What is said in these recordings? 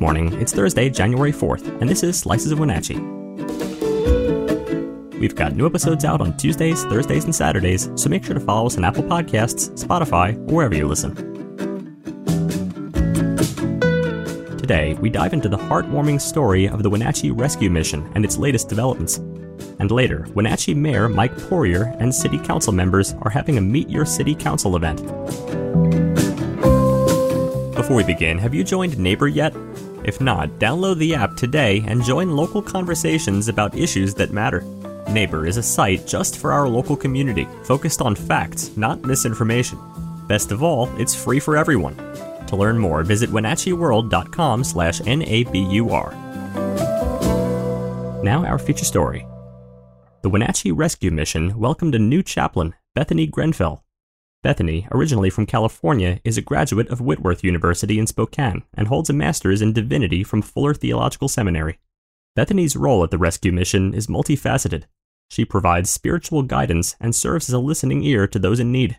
Morning. It's Thursday, January 4th, and this is Slices of Wenatchee. We've got new episodes out on Tuesdays, Thursdays, and Saturdays, so make sure to follow us on Apple Podcasts, Spotify, or wherever you listen. Today, we dive into the heartwarming story of the Wenatchee Rescue Mission and its latest developments. And later, Wenatchee Mayor Mike Poirier and City Council members are having a Meet Your City Council event. Before we begin, have you joined NABUR yet? If not, download the app today and join local conversations about issues that matter. NABUR is a site just for our local community, focused on facts, not misinformation. Best of all, it's free for everyone. To learn more, visit wenatcheeworld.com slash N-A-B-U-R. Now our feature story. The Wenatchee Rescue Mission welcomed a new chaplain, Bethany Grenfell, Bethany, originally from California, is a graduate of Whitworth University in Spokane and holds a master's in divinity from Fuller Theological Seminary. Bethany's role at the rescue mission is multifaceted. She provides spiritual guidance and serves as a listening ear to those in need.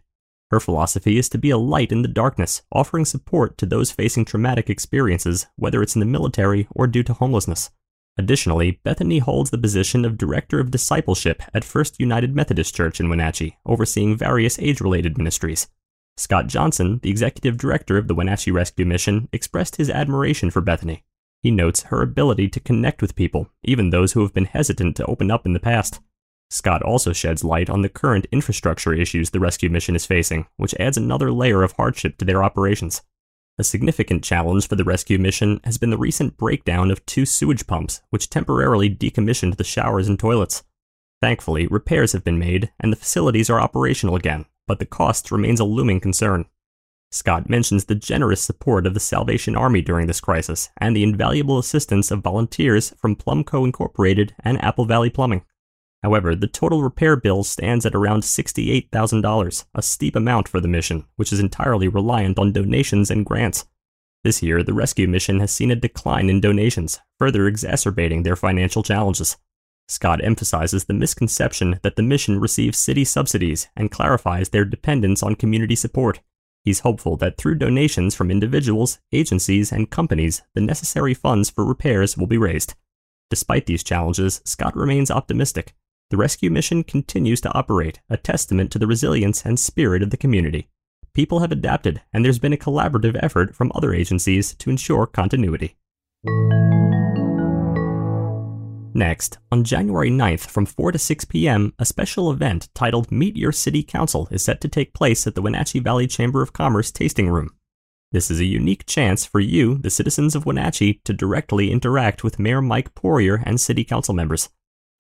Her philosophy is to be a light in the darkness, offering support to those facing traumatic experiences, whether it's in the military or due to homelessness. Additionally, Bethany holds the position of Director of Discipleship at First United Methodist Church in Wenatchee, overseeing various age related ministries. Scott Johnson, the Executive Director of the Wenatchee Rescue Mission, expressed his admiration for Bethany. He notes her ability to connect with people, even those who have been hesitant to open up in the past. Scott also sheds light on the current infrastructure issues the rescue mission is facing, which adds another layer of hardship to their operations. A significant challenge for the rescue mission has been the recent breakdown of two sewage pumps, which temporarily decommissioned the showers and toilets. Thankfully, repairs have been made and the facilities are operational again, but the cost remains a looming concern. Scott mentions the generous support of the Salvation Army during this crisis and the invaluable assistance of volunteers from Plumco Incorporated and Apple Valley Plumbing. However, the total repair bill stands at around $68,000, a steep amount for the mission, which is entirely reliant on donations and grants. This year, the rescue mission has seen a decline in donations, further exacerbating their financial challenges. Scott emphasizes the misconception that the mission receives city subsidies and clarifies their dependence on community support. He's hopeful that through donations from individuals, agencies, and companies, the necessary funds for repairs will be raised. Despite these challenges, Scott remains optimistic the rescue mission continues to operate, a testament to the resilience and spirit of the community. People have adapted, and there's been a collaborative effort from other agencies to ensure continuity. Next, on January 9th from 4 to 6 p.m., a special event titled Meet Your City Council is set to take place at the Wenatchee Valley Chamber of Commerce Tasting Room. This is a unique chance for you, the citizens of Wenatchee, to directly interact with Mayor Mike Poirier and City Council members.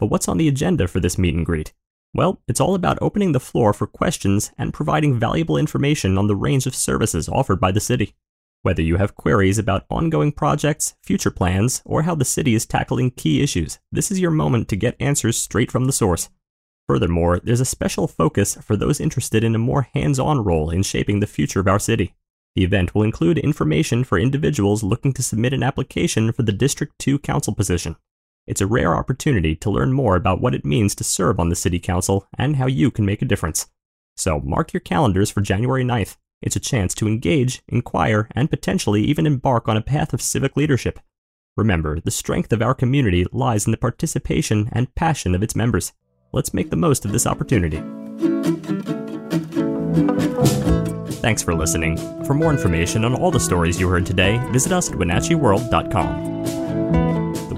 But what's on the agenda for this meet and greet? Well, it's all about opening the floor for questions and providing valuable information on the range of services offered by the city. Whether you have queries about ongoing projects, future plans, or how the city is tackling key issues, this is your moment to get answers straight from the source. Furthermore, there's a special focus for those interested in a more hands on role in shaping the future of our city. The event will include information for individuals looking to submit an application for the District 2 Council position, it's a rare opportunity to learn more about what it means to serve on the City Council and how you can make a difference. So mark your calendars for January 9th. It's a chance to engage, inquire, and potentially even embark on a path of civic leadership. Remember, the strength of our community lies in the participation and passion of its members. Let's make the most of this opportunity. Thanks for listening. For more information on all the stories you heard today, visit us at WenatcheeWorld.com.